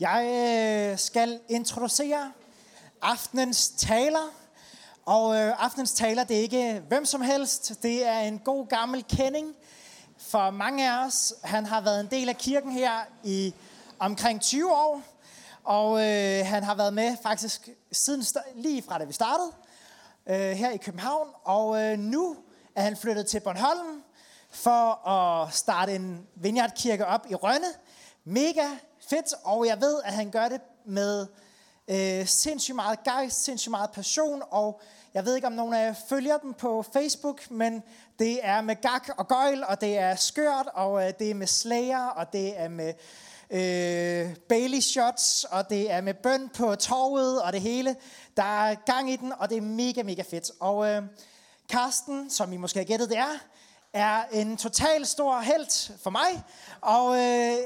Jeg øh, skal introducere aftenens taler. Og øh, aftenens taler, det er ikke hvem som helst. Det er en god gammel kending for mange af os. Han har været en del af kirken her i omkring 20 år. Og øh, han har været med faktisk siden lige fra da vi startede øh, her i København. Og øh, nu er han flyttet til Bornholm for at starte en vineyardkirke op i Rønne. Mega fedt, og jeg ved, at han gør det med øh, sindssygt meget gejst, sindssygt meget passion, og jeg ved ikke, om nogen af jer følger dem på Facebook, men det er med gak og gøjl, og det er skørt, og øh, det er med slayer, og det er med øh, Bailey shots, og det er med bøn på torvet, og det hele. Der er gang i den, og det er mega, mega fedt. Og øh, Karsten, som I måske har gættet det er, er en total stor held for mig, og øh,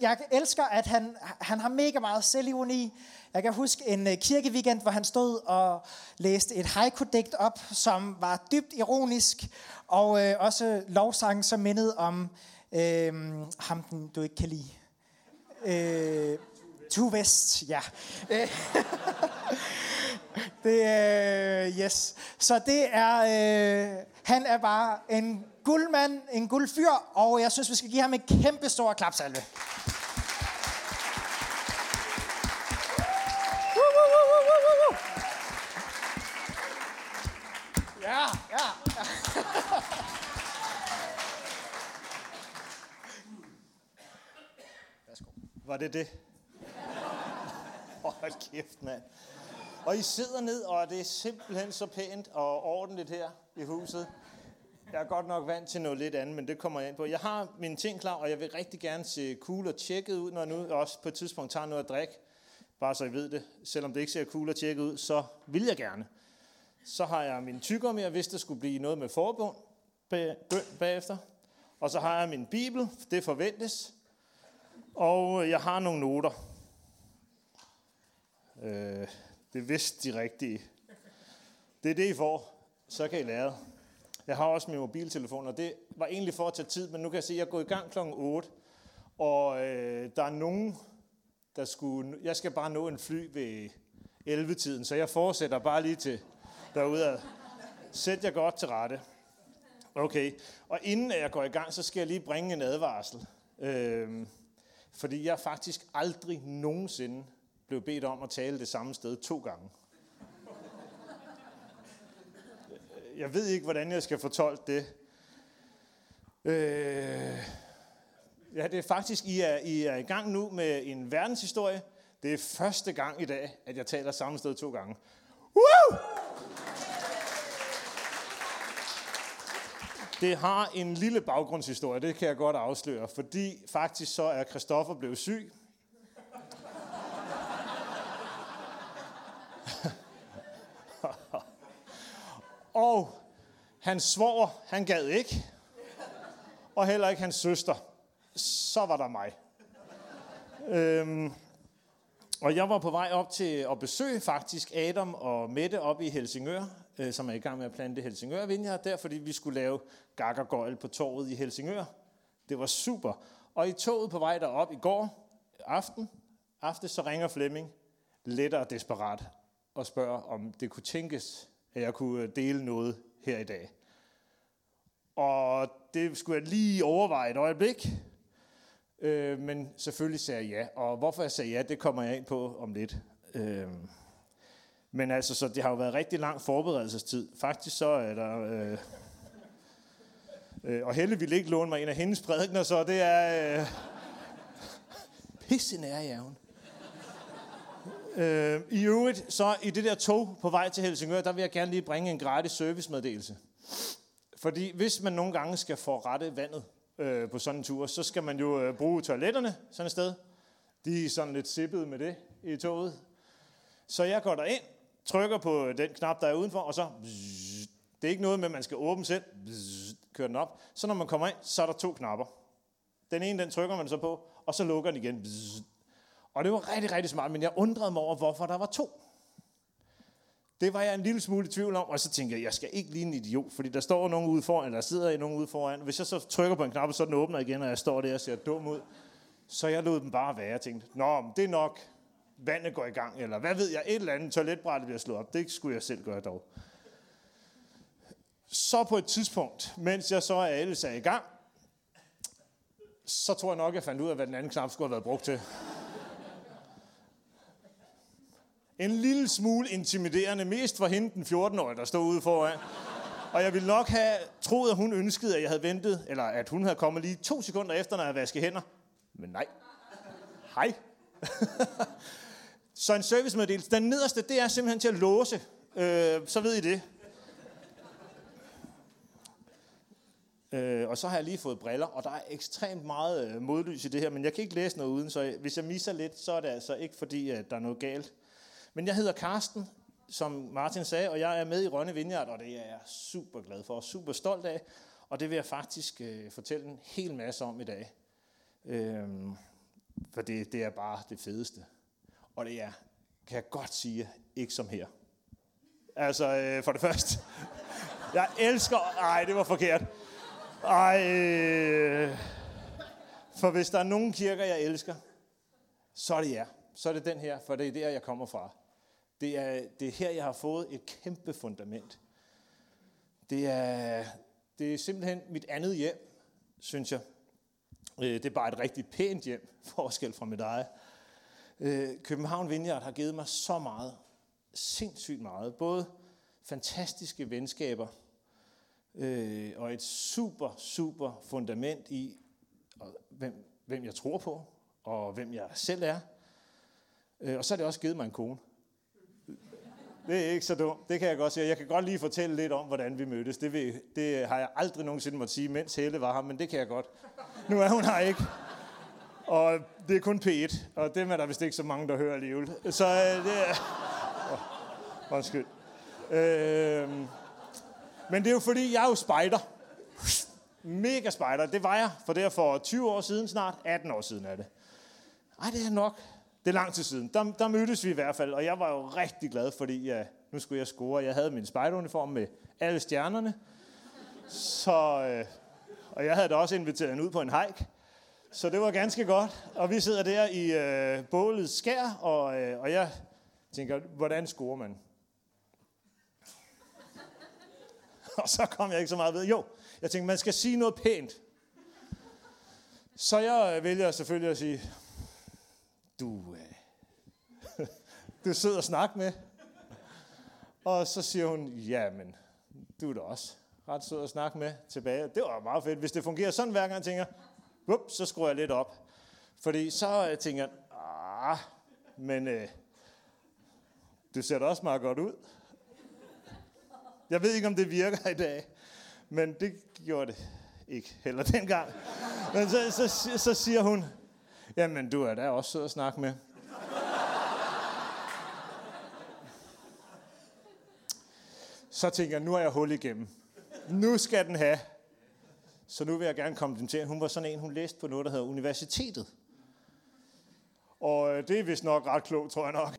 jeg elsker, at han, han har mega meget selvironi. Jeg kan huske en øh, kirkeweekend, hvor han stod og læste et haiku-digt op, som var dybt ironisk, og øh, også lovsang, som mindede om øh, ham, den du ikke kan lide. Øh, to Vest, ja. Øh, det, øh, yes. Så det er, øh, han er bare en guldmand, en guldfyr, og jeg synes, vi skal give ham en kæmpe stor klapsalve. Ja, ja. Værsgo. Var det det? Hold kæft, mand. Og I sidder ned, og det er simpelthen så pænt og ordentligt her i huset. Jeg er godt nok vant til noget lidt andet, men det kommer jeg ind på. Jeg har mine ting klar, og jeg vil rigtig gerne se cool og tjekket ud, når jeg nu også på et tidspunkt tager noget at drikke. Bare så I ved det. Selvom det ikke ser cool og tjekket ud, så vil jeg gerne. Så har jeg min tykker med, hvis der skulle blive noget med forbund bagefter. Og så har jeg min bibel, det forventes. Og jeg har nogle noter. Øh, det er vist de rigtige. Det er det, I får. Så kan I lære jeg har også min mobiltelefon, og det var egentlig for at tage tid, men nu kan jeg se, at jeg er gået i gang kl. 8, og øh, der er nogen, der skulle... Jeg skal bare nå en fly ved 11-tiden, så jeg fortsætter bare lige til derude. Sæt jer godt til rette. Okay, og inden jeg går i gang, så skal jeg lige bringe en advarsel. Øh, fordi jeg faktisk aldrig nogensinde blev bedt om at tale det samme sted to gange. jeg ved ikke, hvordan jeg skal fortolke det. Øh, ja, det er faktisk, I er, I er i gang nu med en verdenshistorie. Det er første gang i dag, at jeg taler samme sted to gange. Woo! Det har en lille baggrundshistorie, det kan jeg godt afsløre, fordi faktisk så er Christoffer blevet syg. Og hans svoger, han gad ikke. Og heller ikke hans søster. Så var der mig. Øhm, og jeg var på vej op til at besøge faktisk Adam og Mette op i Helsingør, øh, som er i gang med at plante Helsingør Vineyard der, fordi vi skulle lave gakkergøjl på torvet i Helsingør. Det var super. Og i toget på vej derop i går aften, aften så ringer Flemming lettere desperat og spørger, om det kunne tænkes, at jeg kunne øh, dele noget her i dag. Og det skulle jeg lige overveje et øjeblik. Øh, men selvfølgelig sagde jeg ja. Og hvorfor jeg sagde ja, det kommer jeg ind på om lidt. Øh, men altså, så det har jo været rigtig lang forberedelsestid. Faktisk så er der... Øh, øh, og Helle ville ikke låne mig en af hendes prædikner, så det er... Øh, pisse jævn. Øh, I øvrigt, så i det der tog på vej til Helsingør, der vil jeg gerne lige bringe en gratis servicemeddelelse. Fordi hvis man nogle gange skal få rette vandet øh, på sådan en tur, så skal man jo øh, bruge toiletterne sådan et sted. De er sådan lidt sippet med det i toget. Så jeg går derind, trykker på øh, den knap, der er udenfor, og så... Det er ikke noget med, at man skal åbne selv. Kører den op. Så når man kommer ind, så er der to knapper. Den ene, den trykker man så på, og så lukker den igen. Og det var rigtig, rigtig smart, men jeg undrede mig over, hvorfor der var to. Det var jeg en lille smule i tvivl om, og så tænkte jeg, jeg skal ikke ligne en idiot, fordi der står nogen ude foran, eller der sidder nogen ude foran. Hvis jeg så trykker på en knap, så den åbner igen, og jeg står der og ser dum ud, Så jeg lod dem bare være Jeg tænkte, nå, det er nok, vandet går i gang, eller hvad ved jeg, et eller andet toiletbræt bliver slået op. Det skulle jeg selv gøre dog. Så på et tidspunkt, mens jeg så er ellers er i gang, så tror jeg nok, jeg fandt ud af, hvad den anden knap skulle have været brugt til. En lille smule intimiderende, mest for hende den 14-årige, der stod ude foran. Og jeg ville nok have troet, at hun ønskede, at jeg havde ventet, eller at hun havde kommet lige to sekunder efter, når jeg vaskede hænder. Men nej. Hej. så en servicemeddelelse. Den nederste, det er simpelthen til at låse. Øh, så ved I det. Øh, og så har jeg lige fået briller, og der er ekstremt meget øh, modlys i det her, men jeg kan ikke læse noget uden, så hvis jeg misser lidt, så er det altså ikke fordi, at der er noget galt. Men jeg hedder Karsten, som Martin sagde, og jeg er med i Rønne Vineyard, og det er jeg super glad for og super stolt af. Og det vil jeg faktisk øh, fortælle en hel masse om i dag. Øhm, for det, det er bare det fedeste. Og det er, kan jeg godt sige, ikke som her. Altså, øh, for det første. Jeg elsker... Ej, det var forkert. Ej. Øh, for hvis der er nogen kirker, jeg elsker, så er det jer. Så er det den her, for det er der, jeg kommer fra. Det er, det er her, jeg har fået et kæmpe fundament. Det er, det er simpelthen mit andet hjem, synes jeg. Øh, det er bare et rigtig pænt hjem, forskel fra mit eget. Øh, København Vineyard har givet mig så meget, sindssygt meget. Både fantastiske venskaber øh, og et super, super fundament i, hvem, hvem jeg tror på, og hvem jeg selv er. Og så har det også givet mig en kone. Det er ikke så dumt. Det kan jeg godt sige. Jeg kan godt lige fortælle lidt om, hvordan vi mødtes. Det, vil, det har jeg aldrig nogensinde måtte sige, mens Helle var her, men det kan jeg godt. Nu er hun her ikke. Og det er kun P1, og dem er der vist ikke så mange, der hører alligevel. Så øh, det er... Oh, undskyld. Øh, men det er jo fordi, jeg er jo spider. Mega spider. Det var jeg, for det er for 20 år siden snart. 18 år siden er det. Ej, det er nok. Det er lang tid siden. Der, der mødtes vi i hvert fald, og jeg var jo rigtig glad, fordi ja, nu skulle jeg score. Jeg havde min spejderuniform med alle stjernerne. Så, øh, og jeg havde da også inviteret hende ud på en hike. Så det var ganske godt. Og vi sidder der i øh, bålet skær, og, øh, og jeg tænker, hvordan scorer man? og så kom jeg ikke så meget ved. Jo, jeg tænkte, man skal sige noget pænt. Så jeg øh, vælger selvfølgelig at sige, du, øh, du sidder og snakker med. Og så siger hun, ja, men du er da også ret sød at snakke med tilbage. Det var meget fedt. Hvis det fungerer sådan hver gang, jeg tænker, Wup, så skruer jeg lidt op. Fordi så jeg tænker jeg, ah, men øh, du ser da også meget godt ud. Jeg ved ikke, om det virker i dag, men det gjorde det ikke heller dengang. Men så, så, så siger hun, jamen du er da også sød at snakke med. Så tænker jeg, nu er jeg hul igennem. Nu skal den have. Så nu vil jeg gerne komme til. Hun var sådan en, hun læste på noget, der hedder Universitetet. Og øh, det er vist nok ret klogt, tror jeg nok.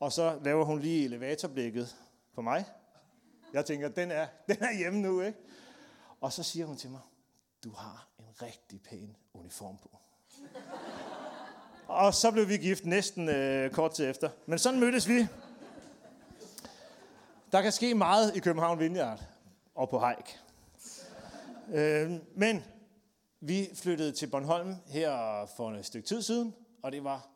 Og så laver hun lige elevatorblikket på mig. Jeg tænker, den er, den er hjemme nu, ikke? Og så siger hun til mig, du har en rigtig pæn uniform på. Og så blev vi gift næsten øh, kort tid efter. Men sådan mødtes vi. Der kan ske meget i København Vineyard og på hike. Øh, men vi flyttede til Bornholm her for et stykke tid siden, og det var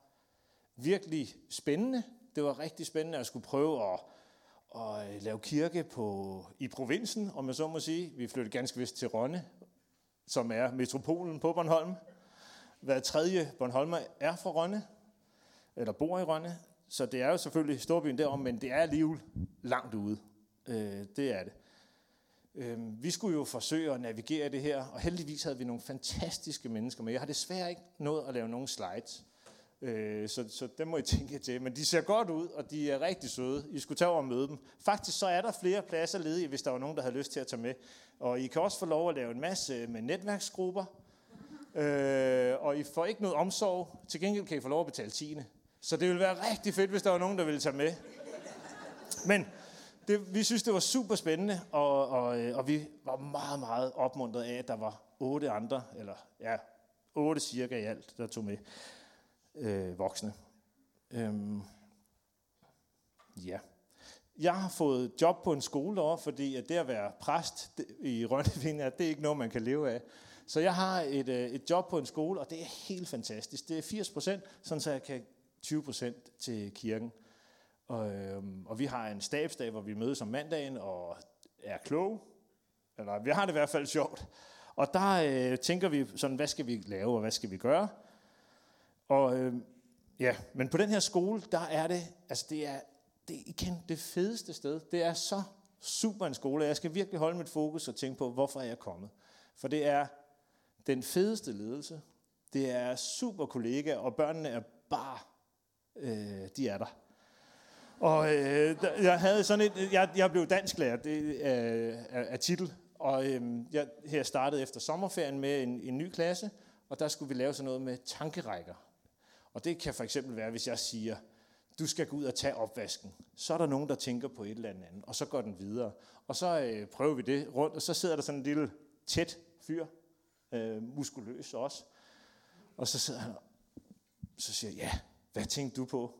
virkelig spændende. Det var rigtig spændende at skulle prøve at, at lave kirke på, i provinsen, om jeg så må sige. Vi flyttede ganske vist til Rønne, som er metropolen på Bornholm. Hver tredje Bornholmer er fra Rønne, eller bor i Rønne. Så det er jo selvfølgelig storbyen derom, men det er alligevel langt ude. Øh, det er det. Øh, vi skulle jo forsøge at navigere det her, og heldigvis havde vi nogle fantastiske mennesker med. Jeg har desværre ikke nået at lave nogen slides, øh, så, så dem må I tænke til. Men de ser godt ud, og de er rigtig søde. I skulle tage over og møde dem. Faktisk så er der flere pladser ledige, hvis der var nogen, der havde lyst til at tage med. Og I kan også få lov at lave en masse med netværksgrupper. Øh, og I får ikke noget omsorg. Til gengæld kan I få lov at betale tiende. Så det ville være rigtig fedt, hvis der var nogen, der ville tage med. Men det, vi synes, det var super spændende, og, og, øh, og vi var meget, meget opmuntret af, at der var otte andre, eller ja, otte cirka i alt, der tog med øh, voksne. Øhm, ja. Jeg har fået job på en skole derovre, fordi at det at være præst i Rønnevind, det er ikke noget, man kan leve af. Så jeg har et, øh, et job på en skole, og det er helt fantastisk. Det er 80 procent, sådan så jeg kan 20 procent til kirken. Og, øhm, og vi har en stabsdag, hvor vi mødes om mandagen og er kloge. Eller vi har det i hvert fald sjovt. Og der øh, tænker vi sådan, hvad skal vi lave, og hvad skal vi gøre? Og øh, ja, men på den her skole, der er det, altså det er, det er igen det fedeste sted. Det er så super en skole, jeg skal virkelig holde mit fokus og tænke på, hvorfor er jeg kommet. For det er den fedeste ledelse. Det er super kollega, og børnene er bare, øh, de er der. Og øh, jeg havde sådan et, jeg, jeg blev dansklærer det, øh, af, af titel, og øh, jeg her startede efter sommerferien med en, en ny klasse, og der skulle vi lave sådan noget med tankerækker. Og det kan for eksempel være, hvis jeg siger, du skal gå ud og tage opvasken. Så er der nogen, der tænker på et eller andet, og så går den videre. Og så øh, prøver vi det rundt, og så sidder der sådan en lille tæt fyr, øh, muskuløs også. Og så sidder han, så siger jeg, ja, hvad tænkte du på?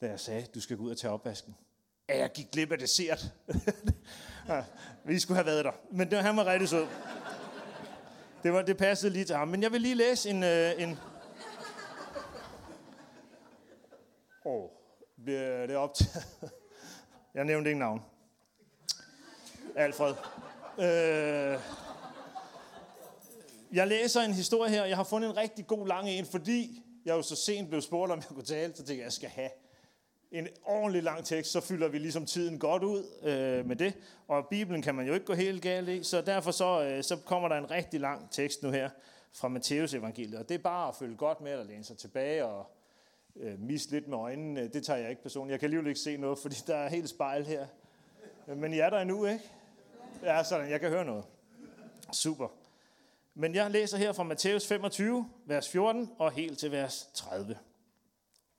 da jeg sagde, du skal gå ud og tage opvasken. Ja, jeg gik glip af dessert. ja, vi skulle have været der. Men det, han var rigtig sød. Det, var, det passede lige til ham. Men jeg vil lige læse en... Øh, en Åh, oh, bliver det optaget? jeg nævnte ingen navn. Alfred. Øh, jeg læser en historie her, jeg har fundet en rigtig god lang en, fordi jeg jo så sent blev spurgt, om jeg kunne tale, så tænkte jeg, jeg skal have en ordentlig lang tekst, så fylder vi ligesom tiden godt ud øh, med det. Og Bibelen kan man jo ikke gå helt galt i, så derfor så, øh, så kommer der en rigtig lang tekst nu her fra Matteus evangeliet. Og det er bare at følge godt med, eller læne sig tilbage og øh, miste lidt med øjnene. Det tager jeg ikke personligt. Jeg kan alligevel ikke se noget, fordi der er helt spejl her. Øh, men I er der endnu, ikke? Ja, sådan. Jeg kan høre noget. Super. Men jeg læser her fra Matthæus 25, vers 14 og helt til vers 30.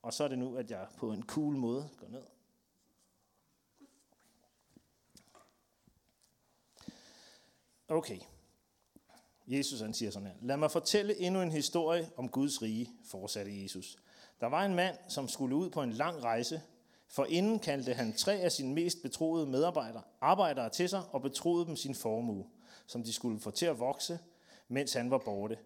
Og så er det nu, at jeg på en cool måde går ned. Okay. Jesus han siger sådan her. Lad mig fortælle endnu en historie om Guds rige, fortsatte Jesus. Der var en mand, som skulle ud på en lang rejse. For inden kaldte han tre af sine mest betroede medarbejdere, arbejdere til sig og betroede dem sin formue, som de skulle få til at vokse, mens han var borte.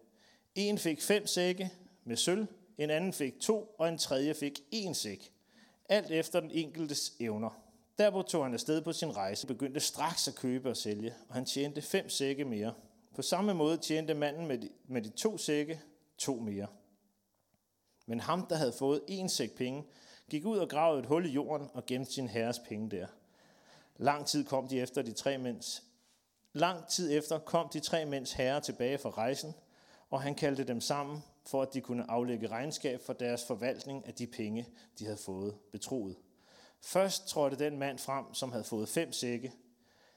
En fik fem sække med sølv, en anden fik to, og en tredje fik en sæk. Alt efter den enkeltes evner. Derpå tog han afsted på sin rejse, begyndte straks at købe og sælge, og han tjente fem sække mere. På samme måde tjente manden med de, med de to sække to mere. Men ham, der havde fået en sæk penge, gik ud og gravede et hul i jorden og gemte sin herres penge der. Lang tid kom de efter de tre mænds Lang tid efter kom de tre mænds herrer tilbage fra rejsen, og han kaldte dem sammen for at de kunne aflægge regnskab for deres forvaltning af de penge, de havde fået betroet. Først trådte den mand frem, som havde fået fem sække.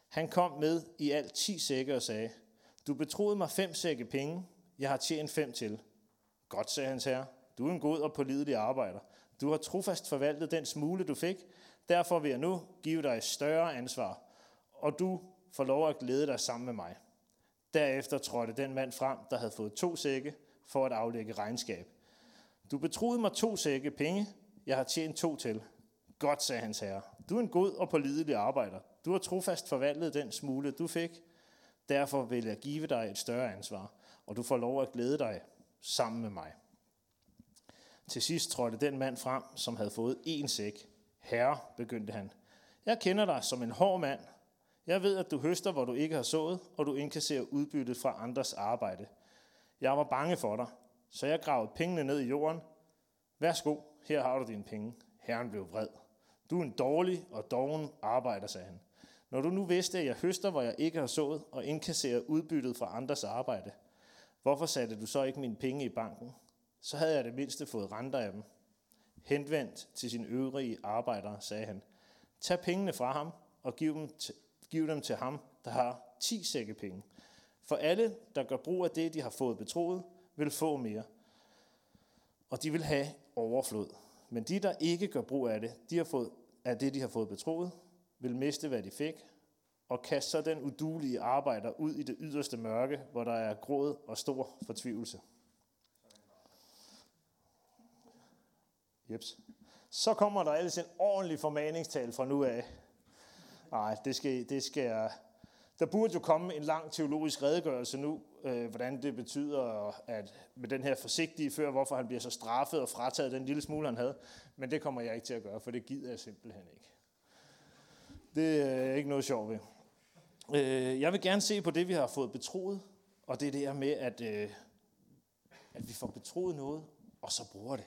Han kom med i alt ti sække og sagde, Du betroede mig fem sække penge, jeg har tjent fem til. Godt, sagde hans herre, du er en god og pålidelig arbejder. Du har trofast forvaltet den smule, du fik. Derfor vil jeg nu give dig et større ansvar, og du får lov at glæde dig sammen med mig. Derefter trådte den mand frem, der havde fået to sække, for at aflægge regnskab. Du betroede mig to sække penge, jeg har tjent to til. Godt, sagde hans herre. Du er en god og pålidelig arbejder. Du har trofast forvaltet den smule, du fik. Derfor vil jeg give dig et større ansvar, og du får lov at glæde dig sammen med mig. Til sidst trådte den mand frem, som havde fået en sæk. Herre, begyndte han, jeg kender dig som en hård mand. Jeg ved, at du høster, hvor du ikke har sået, og du indkasserer udbyttet fra andres arbejde. Jeg var bange for dig, så jeg gravede pengene ned i jorden. Værsgo, her har du dine penge. Herren blev vred. Du er en dårlig og doven arbejder, sagde han. Når du nu vidste, at jeg høster, hvor jeg ikke har sået, og indkasserer udbyttet fra andres arbejde, hvorfor satte du så ikke mine penge i banken? Så havde jeg det mindste fået renter af dem. Henvendt til sine øvrige arbejdere, sagde han. Tag pengene fra ham og giv dem til, giv dem til ham, der har 10 sække penge. For alle, der gør brug af det, de har fået betroet, vil få mere. Og de vil have overflod. Men de, der ikke gør brug af det, de har fået, af det, de har fået betroet, vil miste, hvad de fik, og kaste så den udulige arbejder ud i det yderste mørke, hvor der er gråd og stor fortvivlelse. Jeps. Så kommer der ellers en ordentlig formaningstal fra nu af. Nej, det skal, det skal der burde jo komme en lang teologisk redegørelse nu, øh, hvordan det betyder, at med den her forsigtige før, hvorfor han bliver så straffet og frataget den lille smule, han havde. Men det kommer jeg ikke til at gøre, for det gider jeg simpelthen ikke. Det øh, er ikke noget sjovt ved. Øh, jeg vil gerne se på det, vi har fået betroet, og det er det her med, at, øh, at vi får betroet noget, og så bruger det.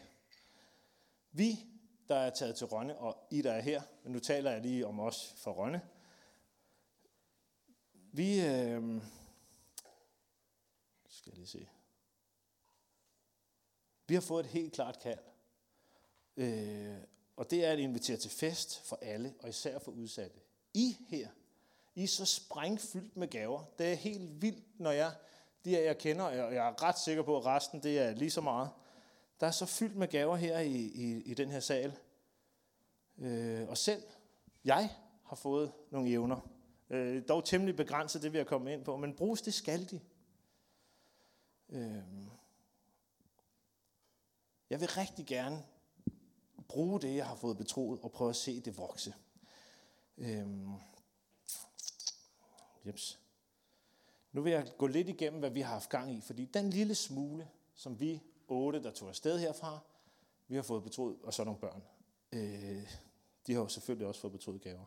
Vi, der er taget til Rønne, og I, der er her, men nu taler jeg lige om os fra Rønne, vi, øh, skal jeg lige se. Vi har fået et helt klart kald. Øh, og det er at invitere til fest for alle, og især for udsatte. I her, I er så sprængfyldt med gaver. Det er helt vildt, når jeg, de her jeg kender, og jeg er ret sikker på, at resten det er lige så meget. Der er så fyldt med gaver her i, i, i den her sal. Øh, og selv jeg har fået nogle evner. Øh, dog temmelig begrænset, det vi har kommet ind på, men bruges det skal de. Øh, jeg vil rigtig gerne bruge det, jeg har fået betroet, og prøve at se det vokse. Øh, jeps. Nu vil jeg gå lidt igennem, hvad vi har haft gang i, fordi den lille smule, som vi otte, der tog afsted herfra, vi har fået betroet, og så nogle børn. Øh, de har jo selvfølgelig også fået betroet gaver.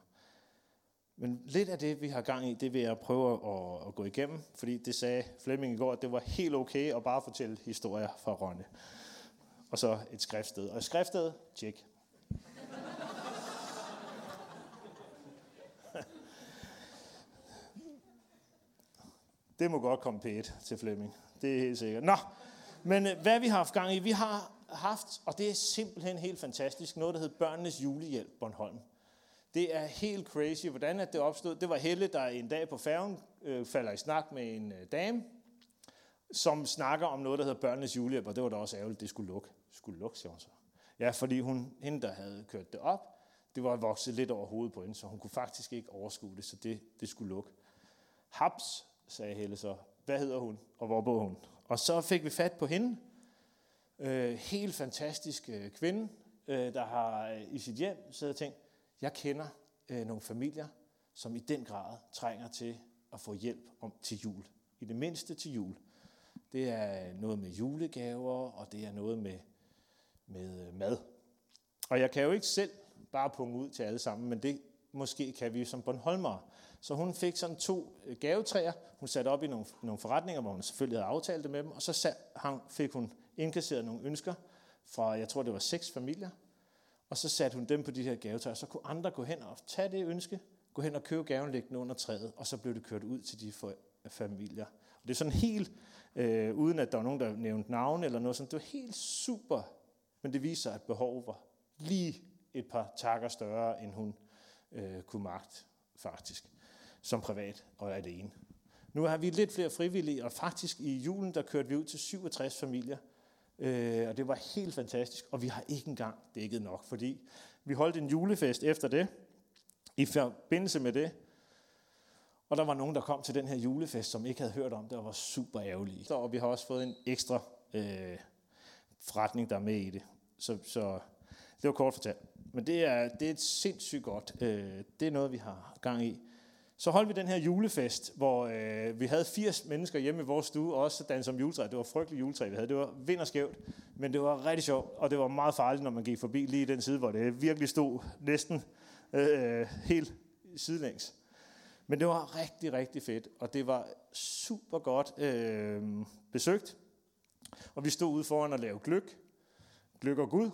Men lidt af det, vi har gang i, det vil jeg prøve at, at gå igennem, fordi det sagde Flemming i går, at det var helt okay at bare fortælle historier fra Rønne. Og så et skriftsted. Og et skriftsted, tjek. det må godt komme pæt til Flemming. Det er helt sikkert. Nå, men øh, hvad vi har haft gang i, vi har haft, og det er simpelthen helt fantastisk, noget, der hedder Børnenes Julehjælp Bornholm. Det er helt crazy, hvordan at det opstod. Det var Helle, der en dag på færgen øh, falder i snak med en øh, dame, som snakker om noget, der hedder børnenes julehjælp, og det var da også ærgerligt, det skulle lukke. Skulle lukke, siger hun så. Ja, fordi hun, hende, der havde kørt det op, det var vokset lidt over hovedet på hende, så hun kunne faktisk ikke overskue det, så det, det skulle lukke. Haps, sagde Helle så. Hvad hedder hun, og hvor bor hun? Og så fik vi fat på hende. Øh, helt fantastisk øh, kvinde, øh, der har øh, i sit hjem siddet og tænkt, jeg kender øh, nogle familier, som i den grad trænger til at få hjælp om til jul. I det mindste til jul. Det er øh, noget med julegaver, og det er noget med, med øh, mad. Og jeg kan jo ikke selv bare punge ud til alle sammen, men det måske kan vi som Bornholmere. Så hun fik sådan to øh, gavetræer, hun satte op i nogle, nogle forretninger, hvor hun selvfølgelig havde aftalt det med dem, og så sat, hang, fik hun indkasseret nogle ønsker fra, jeg tror det var seks familier, og så satte hun dem på de her gavetræer. så kunne andre gå hen og tage det ønske, gå hen og købe gaven, lægge den under træet, og så blev det kørt ud til de øh, familier. Og det er sådan helt, øh, uden at der var nogen, der nævnte navn eller noget sådan, det var helt super, men det viser, at behovet var lige et par takker større, end hun øh, kunne magt, faktisk, som privat og alene. Nu har vi lidt flere frivillige, og faktisk i julen, der kørte vi ud til 67 familier, Øh, og det var helt fantastisk, og vi har ikke engang dækket nok, fordi vi holdt en julefest efter det, i forbindelse med det, og der var nogen, der kom til den her julefest, som ikke havde hørt om det, og var super ærgerlige. Og vi har også fået en ekstra øh, forretning, der er med i det. Så, så det var kort fortalt. Men det er, det er et sindssygt godt. Øh, det er noget, vi har gang i. Så holdt vi den her julefest, hvor øh, vi havde 80 mennesker hjemme i vores stue, og også danset om juletræ. Det var frygteligt juletræ, vi havde. Det var vind og skævt, men det var rigtig sjovt, og det var meget farligt, når man gik forbi lige den side, hvor det virkelig stod næsten øh, helt sidelæns. Men det var rigtig, rigtig fedt, og det var super godt øh, besøgt. Og vi stod ude foran og lavede gløk. Gløk og Gud,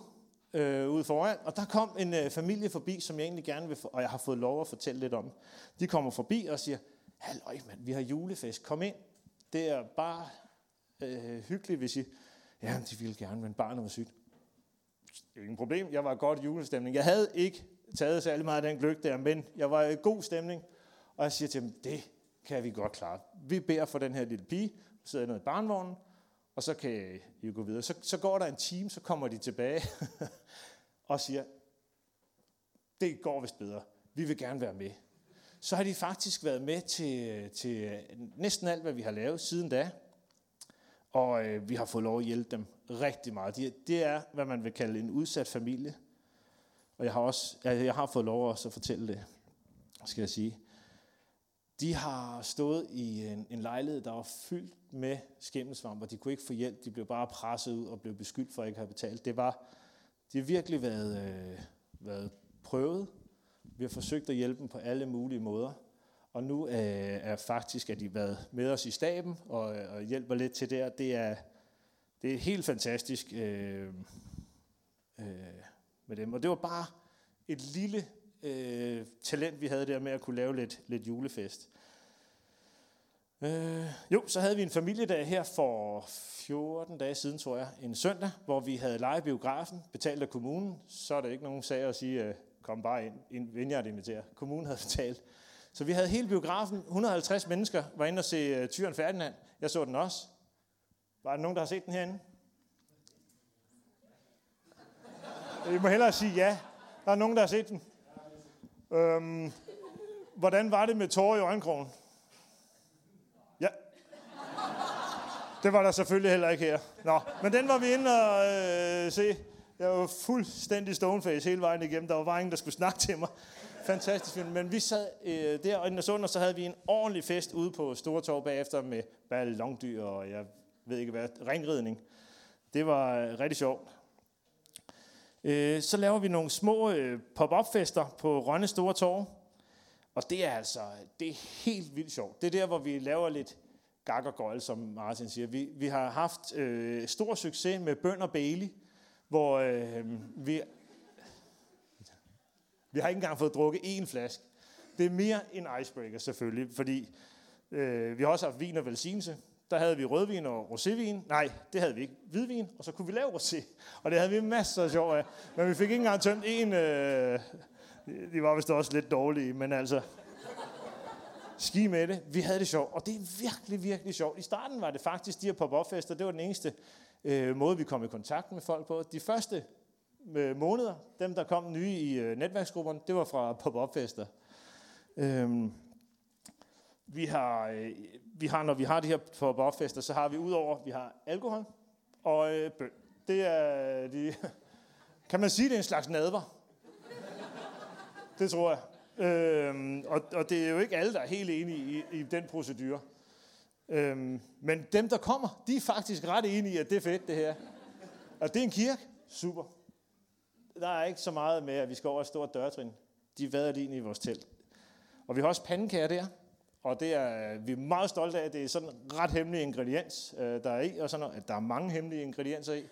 øh, ude foran, og der kom en øh, familie forbi, som jeg egentlig gerne vil, og jeg har fået lov at fortælle lidt om. De kommer forbi og siger, halløj mand, vi har julefest, kom ind. Det er bare øh, hyggeligt, hvis I, ja, de ville gerne, men barnet var sygt. Ingen problem, jeg var godt i julestemning. Jeg havde ikke taget særlig meget af den gløk der, men jeg var i god stemning, og jeg siger til dem, det kan vi godt klare. Vi beder for den her lille pige, sidder nede i barnvognen, og så kan I gå videre. Så, så går der en time, så kommer de tilbage og siger, det går vist bedre. vi vil gerne være med. Så har de faktisk været med til, til næsten alt, hvad vi har lavet siden da. Og øh, vi har fået lov at hjælpe dem rigtig meget. De, det er, hvad man vil kalde en udsat familie. Og jeg har også jeg, jeg har fået lov også at fortælle det, skal jeg sige. De har stået i en, en lejlighed, der var fyldt med skimmelsvamp, og de kunne ikke få hjælp. De blev bare presset ud og blev beskyldt for at ikke have betalt. Det var, de har virkelig været, øh, været prøvet. Vi har forsøgt at hjælpe dem på alle mulige måder. Og nu øh, er faktisk, at de været med os i staben og, øh, og hjælper lidt til der. Det er, det er helt fantastisk øh, øh, med dem. Og det var bare et lille øh, talent, vi havde der med at kunne lave lidt, lidt julefest. Øh, jo, så havde vi en familiedag her for 14 dage siden, tror jeg, en søndag, hvor vi havde lejet biografen, betalt af kommunen. Så er der ikke nogen sag at sige, øh, kom bare ind, inden jeg inviterer. Kommunen havde betalt. Så vi havde hele biografen, 150 mennesker var inde og se uh, Tyren Ferdinand. Jeg så den også. Var der nogen, der har set den herinde? I må hellere sige ja. Der er nogen, der har set den. Øhm, hvordan var det med tårer i øjenkrogen? Ja. Det var der selvfølgelig heller ikke her. Nå, men den var vi inde og øh, se. Jeg var fuldstændig stoneface hele vejen igennem. Der var bare ingen, der skulle snakke til mig. Fantastisk film. Men vi sad øh, der, og så, og så havde vi en ordentlig fest ude på Stortorv bagefter med ballondyr og jeg ved ikke hvad, ringridning. Det var øh, rigtig sjovt. Øh, så laver vi nogle små øh, pop-up-fester på Rønne Store Torv. Og det er altså det er helt vildt sjovt. Det er der, hvor vi laver lidt gag og gøjl, som Martin siger. Vi, vi har haft øh, stor succes med Bøn og Bailey, hvor øh, vi... Vi har ikke engang fået drukket én flaske. Det er mere en icebreaker selvfølgelig, fordi øh, vi har også haft vin og velsignelse. Der havde vi rødvin og rosévin. Nej, det havde vi ikke. Hvidvin, og så kunne vi lave rosé. Og det havde vi masser af sjov af. Men vi fik ikke engang tømt en... Øh, de var vist også lidt dårlige, men altså... Ski med det. Vi havde det sjovt, og det er virkelig, virkelig sjovt. I starten var det faktisk de her pop-up-fester. Det var den eneste øh, måde, vi kom i kontakt med folk på. De første øh, måneder, dem der kom nye i øh, netværksgrupperne, det var fra pop-up-fester. Øhm, vi har, øh, vi har, når vi har de her på borgfester, så har vi udover, vi har alkohol og øh, bøn. Det er de, kan man sige, det er en slags nadver? Det tror jeg. Øhm, og, og det er jo ikke alle, der er helt enige i, i den procedure. Øhm, men dem, der kommer, de er faktisk ret enige i, at det er fedt, det her. Og det er en kirke. Super. Der er ikke så meget med, at vi skal over et stort dørtrin. De vader lige ind i vores telt. Og vi har også pandekager der. Og det er øh, vi er meget stolte af. Det er sådan en ret hemmelig ingrediens, øh, der er i. Og sådan noget, at der er mange hemmelige ingredienser i.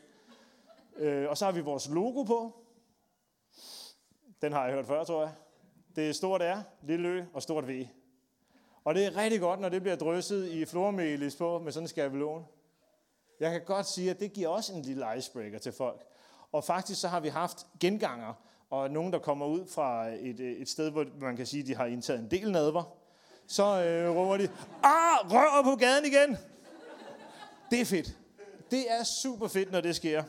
Øh, og så har vi vores logo på. Den har jeg hørt før, tror jeg. Det er stort R, lille Ø og stort V. Og det er rigtig godt, når det bliver drysset i flormelis på med sådan en skabelon. Jeg kan godt sige, at det giver også en lille icebreaker til folk. Og faktisk så har vi haft genganger, og nogen, der kommer ud fra et, øh, et sted, hvor man kan sige, at de har indtaget en del nadver, så øh, råber de, ah, røver på gaden igen. Det er fedt. Det er super fedt, når det sker.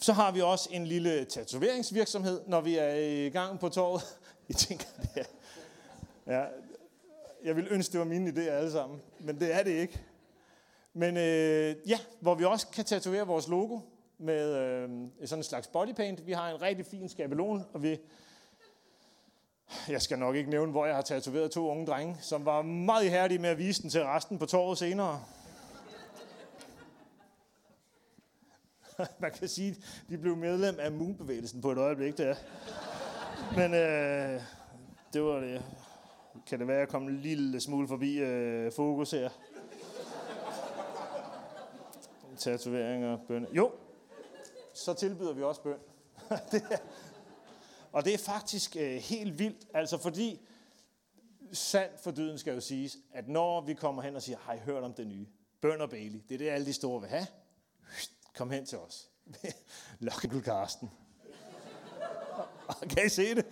Så har vi også en lille tatoveringsvirksomhed, når vi er i gang på torvet. Jeg tænker, det er, ja, jeg vil ønske, det var mine idéer alle sammen, men det er det ikke. Men øh, ja, hvor vi også kan tatovere vores logo med øh, sådan en slags bodypaint. Vi har en rigtig fin skabelon, og vi... Jeg skal nok ikke nævne, hvor jeg har tatoveret to unge drenge, som var meget ihærdige med at vise den til resten på torvet senere. Man kan sige, de blev medlem af Moonbevægelsen på et øjeblik der. Men øh, det var det. Kan det være, at jeg kom en lille smule forbi øh, fokus her? Tatoveringer, bøn. Jo, så tilbyder vi også bøn. det er, og det er faktisk øh, helt vildt, altså fordi sandt for dyden skal jo siges, at når vi kommer hen og siger, har I hørt om det nye? Bøn og Bailey, det er det, alle de store vil have. Kom hen til os. Lokkedul Karsten. kan I se det?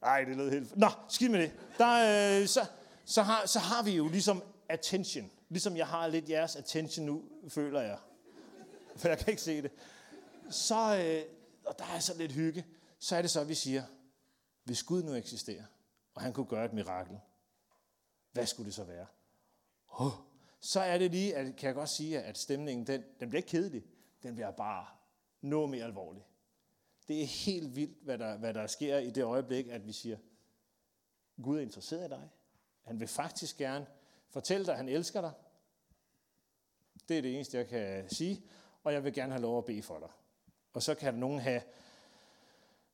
Nej, det lød helt... Nå, skid med det. Der, øh, så, så, har, så har vi jo ligesom attention. Ligesom jeg har lidt jeres attention nu, føler jeg. For jeg kan ikke se det. Så, øh, og der er så lidt hygge. så er det så, at vi siger, hvis Gud nu eksisterer, og han kunne gøre et mirakel, hvad skulle det så være? Oh, så er det lige, at, kan jeg godt sige, at stemningen, den, den bliver ikke kedelig. Den bliver bare noget mere alvorlig. Det er helt vildt, hvad der, hvad der sker i det øjeblik, at vi siger, Gud er interesseret i dig. Han vil faktisk gerne fortælle dig, at han elsker dig. Det er det eneste, jeg kan sige. Og jeg vil gerne have lov at bede for dig. Og så kan nogen have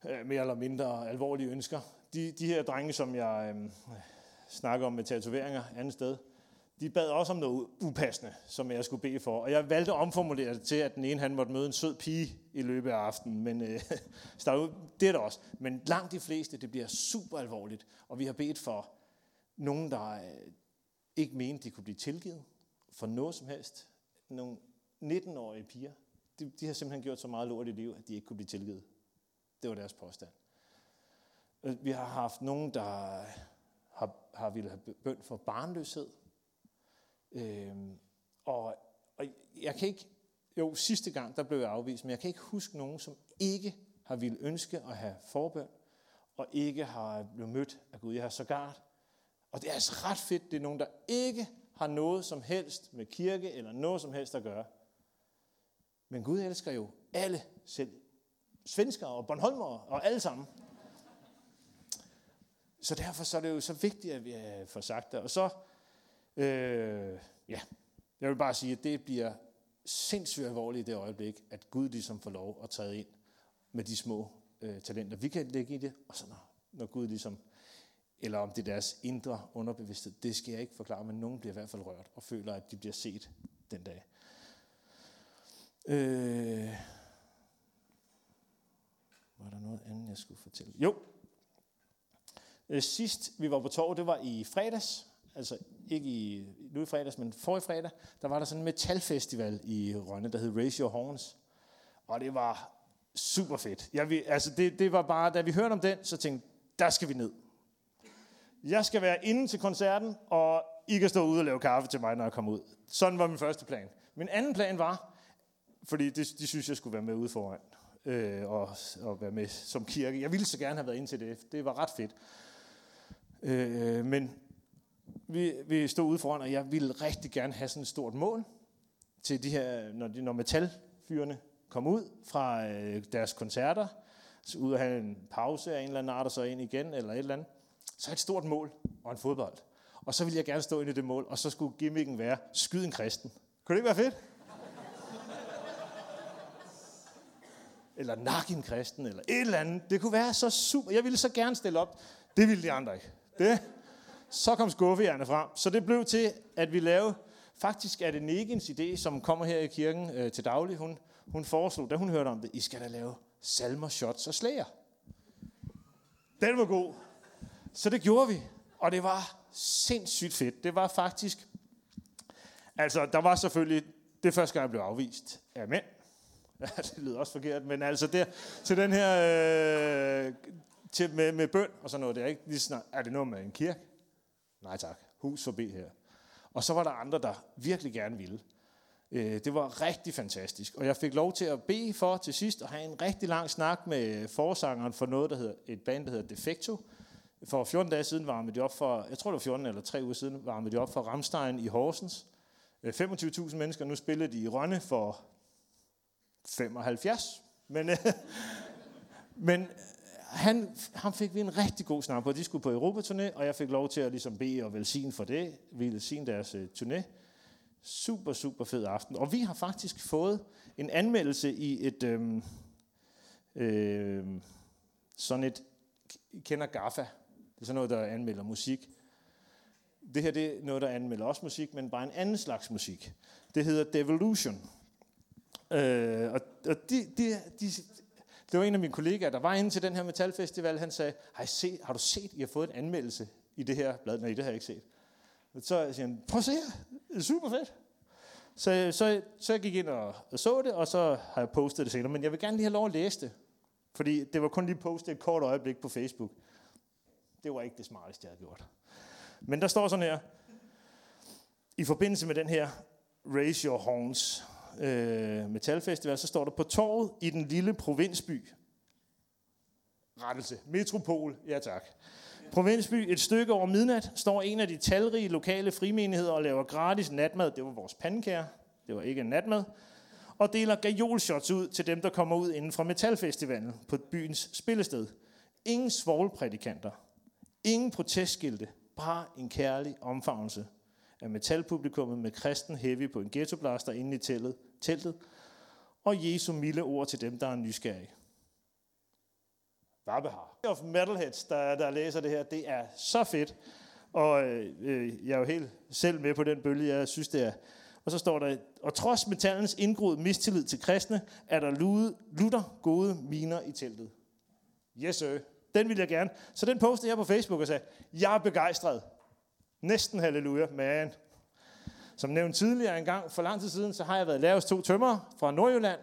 øh, mere eller mindre alvorlige ønsker. De, de her drenge, som jeg øh, snakker om med tatoveringer andet sted, de bad også om noget upassende, som jeg skulle bede for. Og jeg valgte at omformulere det til, at den ene han måtte møde en sød pige i løbet af aftenen. Men øh, så det er det også. Men langt de fleste, det bliver super alvorligt. Og vi har bedt for nogen, der øh, ikke mente, de kunne blive tilgivet for noget som helst. Nogle 19-årige piger. De, de har simpelthen gjort så meget lort i livet, at de ikke kunne blive tilgivet. Det var deres påstand. Øh, vi har haft nogen, der har, har ville have bønd for barnløshed Øhm, og, og jeg kan ikke, jo sidste gang, der blev jeg afvist, men jeg kan ikke huske nogen, som ikke har ville ønske at have forbøn, og ikke har blevet mødt af Gud. Jeg har sågar, og det er altså ret fedt, det er nogen, der ikke har noget som helst med kirke eller noget som helst at gøre. Men Gud elsker jo alle selv. Svenskere og Bornholmere og alle sammen. Så derfor så er det jo så vigtigt, at vi øh, får sagt det. Og så Øh, ja, jeg vil bare sige, at det bliver sindssygt alvorligt i det øjeblik, at Gud ligesom får lov at træde ind med de små øh, talenter, vi kan lægge i det, og så når, når Gud ligesom, eller om det er deres indre underbevidsthed, det skal jeg ikke forklare, men nogen bliver i hvert fald rørt og føler, at de bliver set den dag. Øh, var der noget andet, jeg skulle fortælle? Jo, øh, sidst vi var på torv, det var i fredags, altså ikke i, nu i fredags, men for i fredag, der var der sådan en metalfestival i Rønne, der hed Raise Your Horns. Og det var super fedt. Jeg, vi, altså det, det var bare, da vi hørte om den, så tænkte der skal vi ned. Jeg skal være inde til koncerten, og I kan stå ude og lave kaffe til mig, når jeg kommer ud. Sådan var min første plan. Min anden plan var, fordi det, de synes, jeg skulle være med ude foran, øh, og, og være med som kirke. Jeg ville så gerne have været ind til det. Det var ret fedt. Øh, men vi, vi stod ude foran, og jeg ville rigtig gerne have sådan et stort mål til de her, når, de, når metalfyrene kom ud fra øh, deres koncerter, så ud og have en pause af en eller anden art, og så ind igen, eller et eller andet. Så et stort mål og en fodbold. Og så ville jeg gerne stå ind i det mål, og så skulle gimmicken være, skyd en kristen. Kunne det ikke være fedt? Eller nak en kristen, eller et eller andet. Det kunne være så super. Jeg ville så gerne stille op. Det ville de andre ikke. Det, så kom skuffejerne frem. Så det blev til, at vi lavede, faktisk er det Negens idé, som kommer her i kirken øh, til daglig. Hun, hun foreslog, da hun hørte om det, I skal da lave salmer, shots og slæger. Den var god. Så det gjorde vi, og det var sindssygt fedt. Det var faktisk, altså der var selvfølgelig, det første gang jeg blev afvist af mænd. Ja, det lyder også forkert, men altså der, til den her, øh, til, med, med bøn og sådan noget, det er ikke lige snart, er det noget med en kirke? Nej tak, hus forbi her. Og så var der andre, der virkelig gerne ville. Øh, det var rigtig fantastisk. Og jeg fik lov til at bede for til sidst at have en rigtig lang snak med forsangeren for noget, der hedder, et band, der hedder Defecto. For 14 dage siden varmede de op for, jeg tror det var 14 eller 3 uger siden, varmede de op for Ramstein i Horsens. Øh, 25.000 mennesker, nu spillede de i Rønne for 75. Men, øh, men øh, han, han fik vi en rigtig god snak på. De skulle på Europaturné, og jeg fik lov til at ligesom bede og velsigne for det. Vi velsigne deres øh, turné. Super, super fed aften. Og vi har faktisk fået en anmeldelse i et, Øh, øh, sådan et, I kender GAFA. Det er sådan noget, der anmelder musik. Det her det er noget, der anmelder også musik, men bare en anden slags musik. Det hedder Devolution. Øh, og og de, de, de, det var en af mine kollegaer, der var inde til den her metalfestival. Han sagde, har, I set, har du set, I har fået en anmeldelse i det her blad? Nej, det har jeg ikke set. Så siger han, prøv at se her. Det er super fedt. Så, så, så jeg gik ind og, og så det, og så har jeg postet det senere. Men jeg vil gerne lige have lov at læse det. Fordi det var kun lige postet et kort øjeblik på Facebook. Det var ikke det smarteste, jeg havde gjort. Men der står sådan her. I forbindelse med den her Raise Your Horns øh, metalfestival, så står der på torvet i den lille provinsby. rettelse. Metropol, ja tak. Provinsby, et stykke over midnat, står en af de talrige lokale frimenigheder og laver gratis natmad. Det var vores pandekær. Det var ikke en natmad. Og deler gajolshots ud til dem, der kommer ud inden fra Metalfestivalen på byens spillested. Ingen svoglprædikanter. Ingen protestskilte. Bare en kærlig omfavnelse af metalpublikummet med kristen heavy på en ghettoblaster inde i teltet, teltet og Jesu milde ord til dem, der er nysgerrige. Varbehar. Of Metalheads, der, der læser det her, det er så fedt. Og øh, øh, jeg er jo helt selv med på den bølge, jeg synes det er. Og så står der, og trods metallens indgroede mistillid til kristne, er der lude, lutter gode miner i teltet. Yes, sir. Den vil jeg gerne. Så den postede jeg på Facebook og sagde, jeg er begejstret. Næsten halleluja, man. Som nævnt tidligere en gang for lang tid siden, så har jeg været lavet to tømmer fra Nordjylland.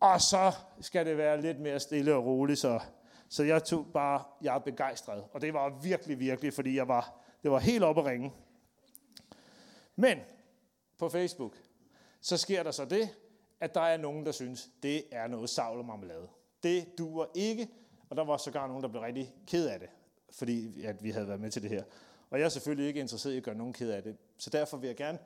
Og så skal det være lidt mere stille og roligt, så, så jeg tog bare, jeg er begejstret. Og det var virkelig, virkelig, fordi jeg var, det var helt oppe at ringe. Men på Facebook, så sker der så det, at der er nogen, der synes, det er noget savl og marmelade. Det duer ikke, og der var sågar nogen, der blev rigtig ked af det, fordi at vi havde været med til det her. Og jeg er selvfølgelig ikke interesseret i at gøre nogen ked af det. Så derfor vil jeg gerne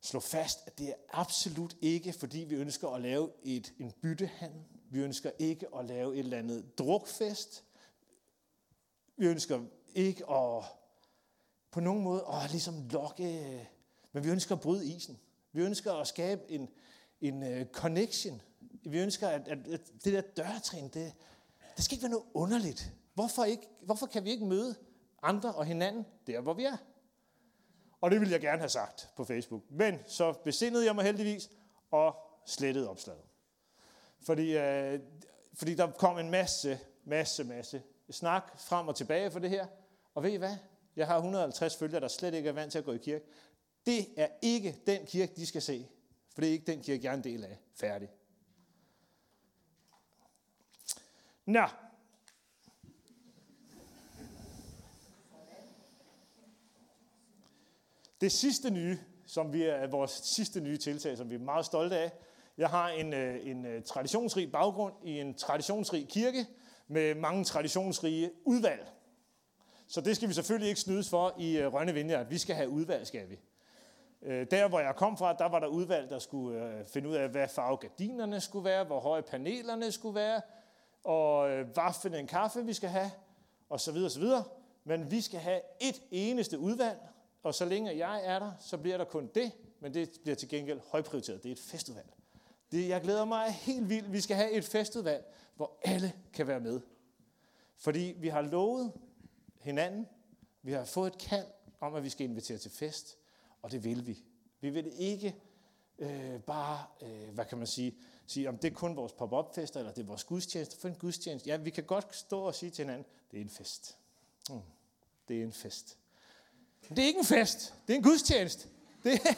slå fast, at det er absolut ikke, fordi vi ønsker at lave et, en byttehandel. Vi ønsker ikke at lave et eller andet drukfest. Vi ønsker ikke at på nogen måde at ligesom lokke, men vi ønsker at bryde isen. Vi ønsker at skabe en, en uh, connection. Vi ønsker, at, at, at det der dørtrin, det, det skal ikke være noget underligt. Hvorfor, ikke, hvorfor kan vi ikke møde andre og hinanden der, hvor vi er? Og det ville jeg gerne have sagt på Facebook. Men så besindede jeg mig heldigvis og slettede opslaget. Fordi, øh, fordi der kom en masse, masse, masse snak frem og tilbage for det her. Og ved I hvad? Jeg har 150 følgere, der slet ikke er vant til at gå i kirke. Det er ikke den kirke, de skal se. For det er ikke den kirke, jeg er en del af. Færdig. Nå. Det sidste nye, som vi er vores sidste nye tiltag, som vi er meget stolte af. Jeg har en, øh, en øh, traditionsrig baggrund i en traditionsrig kirke med mange traditionsrige udvalg. Så det skal vi selvfølgelig ikke snydes for i øh, Rønne Vineyard. Vi skal have udvalg, skal vi. Der, hvor jeg kom fra, der var der udvalg, der skulle finde ud af, hvad farve gardinerne skulle være, hvor høje panelerne skulle være, og hvad for en kaffe vi skal have, og så videre, så videre. Men vi skal have et eneste udvalg, og så længe jeg er der, så bliver der kun det, men det bliver til gengæld højprioriteret. Det er et festudvalg. Det, jeg glæder mig helt vildt. Vi skal have et festudvalg, hvor alle kan være med. Fordi vi har lovet hinanden, vi har fået et kald om, at vi skal invitere til fest, og det vil vi. Vi vil ikke øh, bare, øh, hvad kan man sige, sige, om det er kun vores pop-up-fester, eller det er vores gudstjeneste. For en gudstjeneste, ja, vi kan godt stå og sige til hinanden, det er en fest. Mm, det er en fest. Det er ikke en fest. Det er en gudstjeneste. Det er,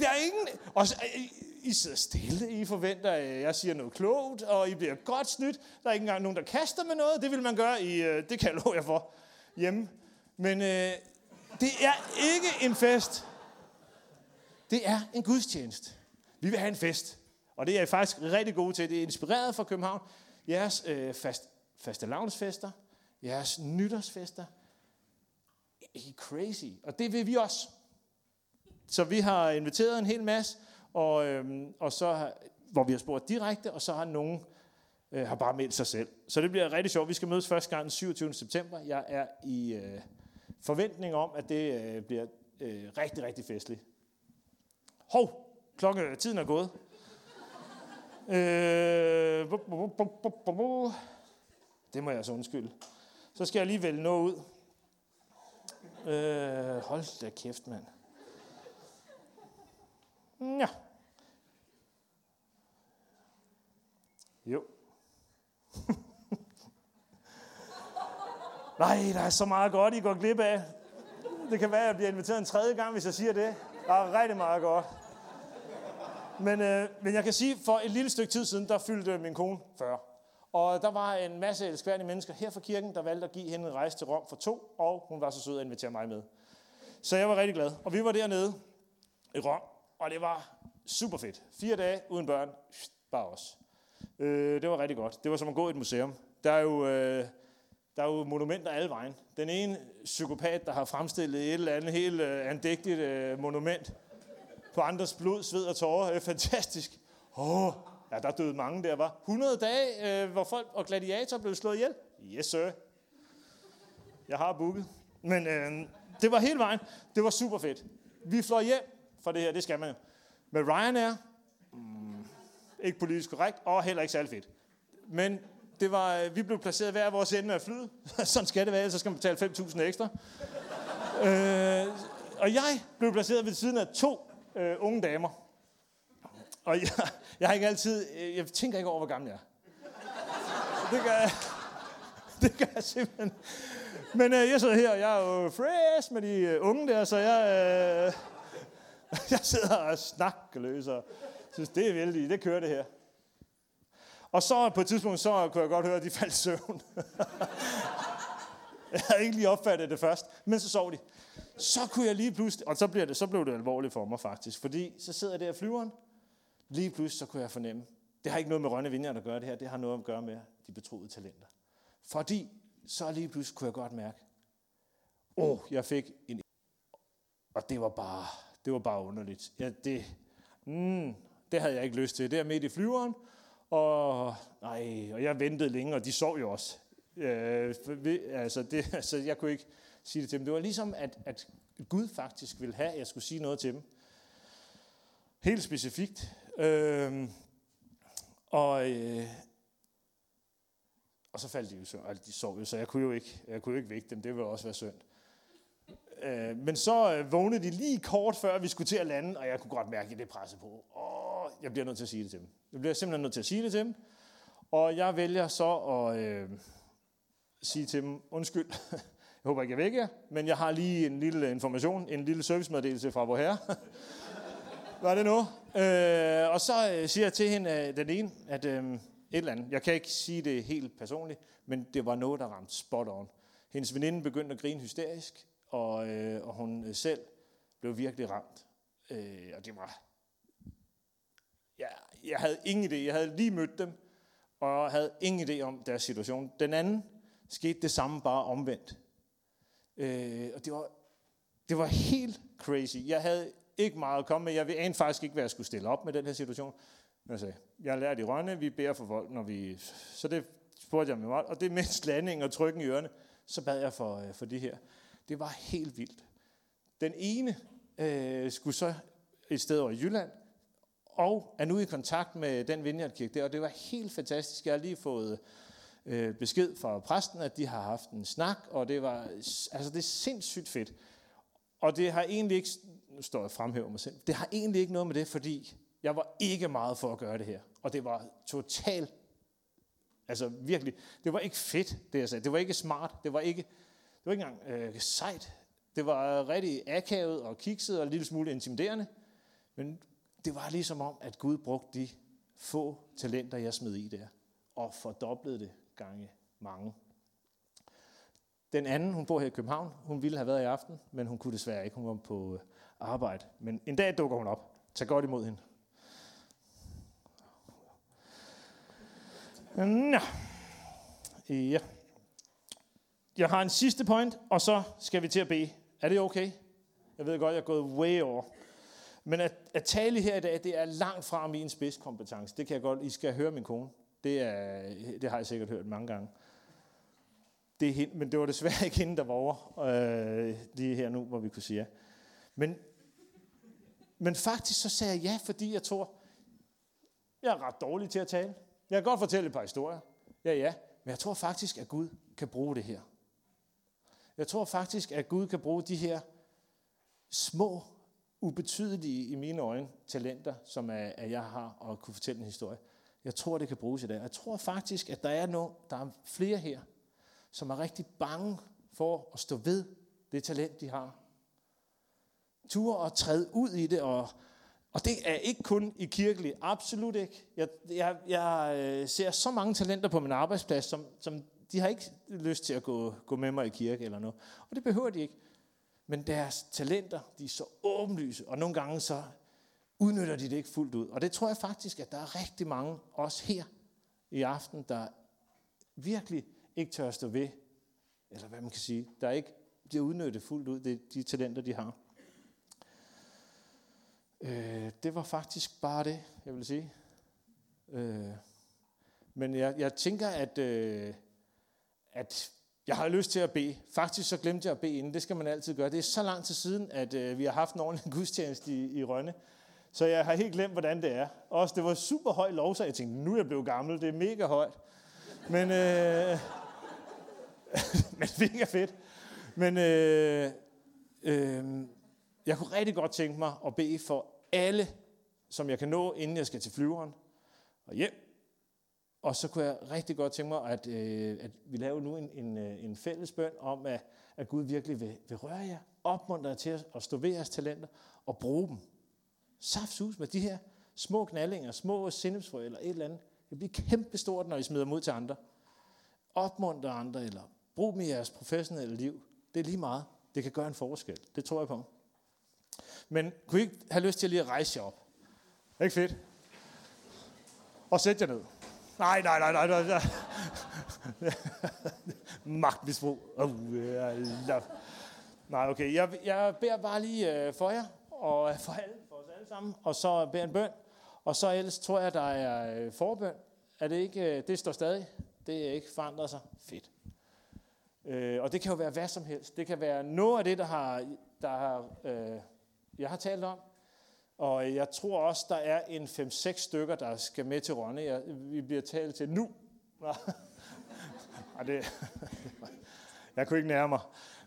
der er ingen... Og så, øh, I sidder stille. I forventer, at jeg siger noget klogt, og I bliver godt snydt. Der er ikke engang nogen, der kaster med noget. Det vil man gøre i... Øh, det kan jeg love jer for hjemme. Men øh, det er ikke en fest. Det er en gudstjeneste. Vi vil have en fest. Og det er I faktisk rigtig gode til. Det er inspireret fra København. Jeres øh, fast, faste lavnsfester, jeres nytårsfester, i crazy. Og det vil vi også. Så vi har inviteret en hel masse, og, øhm, og så har, hvor vi har spurgt direkte, og så har nogen øh, har bare meldt sig selv. Så det bliver rigtig sjovt. Vi skal mødes første gang den 27. september. Jeg er i øh, forventning om, at det øh, bliver øh, rigtig, rigtig festligt. Hov, klokken, øh, tiden er gået. øh, det må jeg så undskylde. Så skal jeg lige vælge noget ud. Øh, hold da kæft, mand. Ja. Jo. Nej, der er så meget godt, I går glip af. Det kan være, at jeg bliver inviteret en tredje gang, hvis jeg siger det. Der er rigtig meget godt. Men, øh, men jeg kan sige, for et lille stykke tid siden, der fyldte min kone 40. Og der var en masse elskværdige mennesker her fra kirken, der valgte at give hende en rejse til Rom for to, og hun var så sød at invitere mig med. Så jeg var rigtig glad. Og vi var dernede i Rom, og det var super fedt. Fire dage uden børn, bare os. Øh, det var rigtig godt. Det var som at gå i et museum. Der er jo, øh, der er jo monumenter alle vejen. Den ene psykopat, der har fremstillet et eller andet helt øh, andægtigt øh, monument på andres blod, sved og tårer, er fantastisk. Åh, oh, ja, der døde mange der, var 100 dage, øh, hvor folk og gladiator blev slået ihjel. Yes, sir. Jeg har booket. Men øh, det var hele vejen. Det var super fedt. Vi fløj hjem for det her, det skal man jo. Med Ryanair, mm, ikke politisk korrekt, og heller ikke særlig fedt. Men det var, øh, vi blev placeret hver vores ende af flyet. Sådan skal det være, så skal man betale 5.000 ekstra. øh, og jeg blev placeret ved siden af to øh, unge damer. Og jeg, jeg har ikke altid... Øh, jeg tænker ikke over, hvor gammel jeg er. Det gør jeg, det gør jeg simpelthen. Men øh, jeg sidder her, og jeg er jo fresh med de øh, unge der, så jeg, øh, jeg sidder og snakker løs og synes, det er vældig, det kører det her. Og så på et tidspunkt, så kunne jeg godt høre, at de faldt i søvn. jeg havde ikke lige opfattet det først, men så sov de. Så kunne jeg lige pludselig, og så, bliver det, så blev det alvorligt for mig faktisk, fordi så sidder jeg der i flyveren, lige pludselig så kunne jeg fornemme, det har ikke noget med Rønne Vineyard at gøre det her, det har noget at gøre med de betroede talenter. Fordi så lige pludselig kunne jeg godt mærke, åh, oh, jeg fik en... Og det var bare, det var bare underligt. Ja, det, mm, det havde jeg ikke lyst til. Det er midt i flyveren, og, nej, og jeg ventede længe, og de sov jo også. Øh, altså, det, altså, jeg kunne ikke sige det til dem. Det var ligesom, at, at Gud faktisk ville have, at jeg skulle sige noget til dem. Helt specifikt. Øhm, og, øh, og så faldt de jo så, altså de sov jo, så jeg kunne jo ikke, jeg kunne jo ikke vække dem. Det ville også være synd. Øh, men så øh, vågnede de lige kort før vi skulle til at lande, og jeg kunne godt mærke, at det pressede på. Åh, jeg bliver nødt til at sige det til dem. Jeg bliver simpelthen nødt til at sige det til dem. Og jeg vælger så at øh, sige til dem, undskyld, jeg håber ikke, jeg vækker men jeg har lige en lille information, en lille servicemeddelelse fra vor herre. Var det nu? Øh, og så øh, siger jeg til hende, øh, den ene, at øh, et eller andet, jeg kan ikke sige det helt personligt, men det var noget, der ramte spot on. Hendes veninde begyndte at grine hysterisk, og, øh, og hun øh, selv blev virkelig ramt. Øh, og det var... Ja, jeg havde ingen idé. Jeg havde lige mødt dem, og havde ingen idé om deres situation. Den anden skete det samme, bare omvendt. Øh, og det var, det var helt crazy. Jeg havde ikke meget at komme med. Jeg anede faktisk ikke, hvad jeg skulle stille op med den her situation. Men jeg sagde, jeg har lært i Rønne, vi beder for folk, når vi... Så det spurgte jeg mig meget. Og det mens landingen og trykken i ørerne, så bad jeg for, øh, for de her. Det var helt vildt. Den ene øh, skulle så et sted over i Jylland, og er nu i kontakt med den vineyardkirke der, og det var helt fantastisk. Jeg har lige fået øh, besked fra præsten, at de har haft en snak, og det var, altså det er sindssygt fedt. Og det har egentlig ikke, nu står jeg fremhæver mig selv, det har egentlig ikke noget med det, fordi jeg var ikke meget for at gøre det her. Og det var totalt, altså virkelig, det var ikke fedt, det jeg sagde. Det var ikke smart, det var ikke, det var ikke engang øh, sejt. Det var rigtig akavet og kikset og en lille smule intimiderende. Men det var ligesom om, at Gud brugte de få talenter, jeg smed i der, og fordoblede det gange mange. Den anden, hun bor her i København, hun ville have været i aften, men hun kunne desværre ikke. Hun var på øh, arbejde. Men en dag dukker hun op. Tag godt imod hende. Nå. Ja. Jeg har en sidste point, og så skal vi til at bede. Er det okay? Jeg ved godt, jeg er gået way over. Men at, at tale her i dag, det er langt fra min spidskompetence. Det kan jeg godt, I skal høre min kone. Det, er, det har jeg sikkert hørt mange gange. Det er hende, men det var desværre ikke hende, der var over øh, lige her nu, hvor vi kunne sige ja. Men, men faktisk så sagde jeg ja, fordi jeg tror, jeg er ret dårlig til at tale. Jeg kan godt fortælle et par historier. Ja, ja. Men jeg tror faktisk, at Gud kan bruge det her. Jeg tror faktisk, at Gud kan bruge de her små, ubetydelige i mine øjne talenter, som er, at jeg har at kunne fortælle en historie. Jeg tror, det kan bruges i dag. Jeg tror faktisk, at der er, no, der er flere her, som er rigtig bange for at stå ved det talent, de har. Tur og træde ud i det, og, og det er ikke kun i kirkelig, absolut ikke. Jeg, jeg, jeg øh, ser så mange talenter på min arbejdsplads, som, som de har ikke lyst til at gå, gå med mig i kirke eller noget. Og det behøver de ikke. Men deres talenter, de er så åbenlyse, og nogle gange så udnytter de det ikke fuldt ud. Og det tror jeg faktisk, at der er rigtig mange, også her i aften, der virkelig ikke tør stå ved, eller hvad man kan sige, der er ikke bliver udnyttet fuldt ud, det, de talenter, de har. Øh, det var faktisk bare det, jeg vil sige. Øh, men jeg, jeg tænker, at, øh, at jeg har lyst til at bede. Faktisk så glemte jeg at bede inden. Det skal man altid gøre. Det er så lang tid siden, at øh, vi har haft en ordentlig gudstjeneste i, i Rønne. Så jeg har helt glemt, hvordan det er. Også det var super høj lov, jeg tænkte, nu er jeg blevet gammel. Det er mega højt. Men, øh, men mega fedt. Men øh, øh, jeg kunne rigtig godt tænke mig at bede for alle, som jeg kan nå, inden jeg skal til flyveren og hjem. Og så kunne jeg rigtig godt tænke mig, at, øh, at vi laver nu en, en, øh, en fælles bøn om, at, at Gud virkelig vil, vil røre jer, opmuntre jer til at, at stå ved jeres talenter og bruge dem. Saftsus med de her små knallinger, små sindepsfrø eller et eller andet. Det bliver kæmpestort, når I smider dem ud til andre. Opmuntre andre, eller brug dem i jeres professionelle liv. Det er lige meget. Det kan gøre en forskel. Det tror jeg på. Men kunne I ikke have lyst til lige at rejse jer op? Ikke fedt? Og sæt jer ned. Nej, nej, nej, nej, nej. nej. Magtmisbrug. Oh, love. Nej, okay. Jeg, jeg beder bare lige uh, for jer, og for, alle, for os alle sammen, og så beder en bøn. Og så ellers tror jeg, der er uh, forbøn. Er det ikke, uh, det står stadig. Det er ikke forandret sig. Fedt. Uh, og det kan jo være hvad som helst. Det kan være noget af det, der har, der har uh, jeg har talt om. Og jeg tror også, der er en 5-6 stykker, der skal med til Rønne. Jeg, vi bliver talt til nu. Nej, det, jeg kunne ikke nærme mig.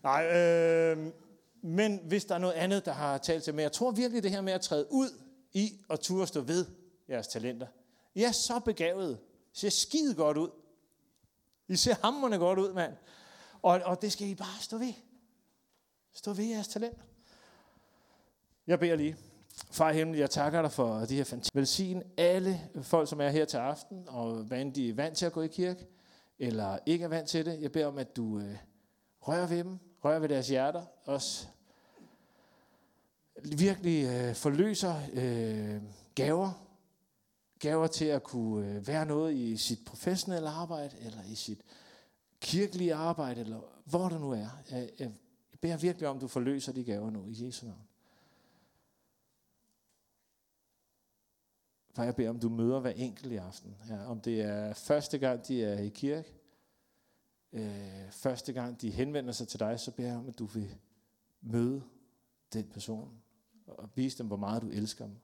Nej, øh, men hvis der er noget andet, der har talt til mig. Jeg tror virkelig det her med at træde ud i og turde stå ved jeres talenter. I er så begavet. I ser skide godt ud. I ser hammerne godt ud, mand. Og, og det skal I bare stå ved. Stå ved jeres talenter. Jeg beder lige. Far himmel, jeg takker dig for de her fantastiske. Velsign alle folk, som er her til aften, og hvad de er vant til at gå i kirke, eller ikke er vant til det. Jeg beder om, at du øh, rører ved dem, rører ved deres hjerter, også virkelig øh, forløser øh, gaver, gaver til at kunne øh, være noget i sit professionelle arbejde, eller i sit kirkelige arbejde, eller hvor du nu er. Jeg, jeg beder virkelig om, at du forløser de gaver nu, i Jesu navn. Far, jeg beder om, du møder hver enkelt i aften. Ja, om det er første gang, de er i kirke, øh, første gang, de henvender sig til dig, så beder jeg om, at du vil møde den person og vise dem, hvor meget du elsker dem.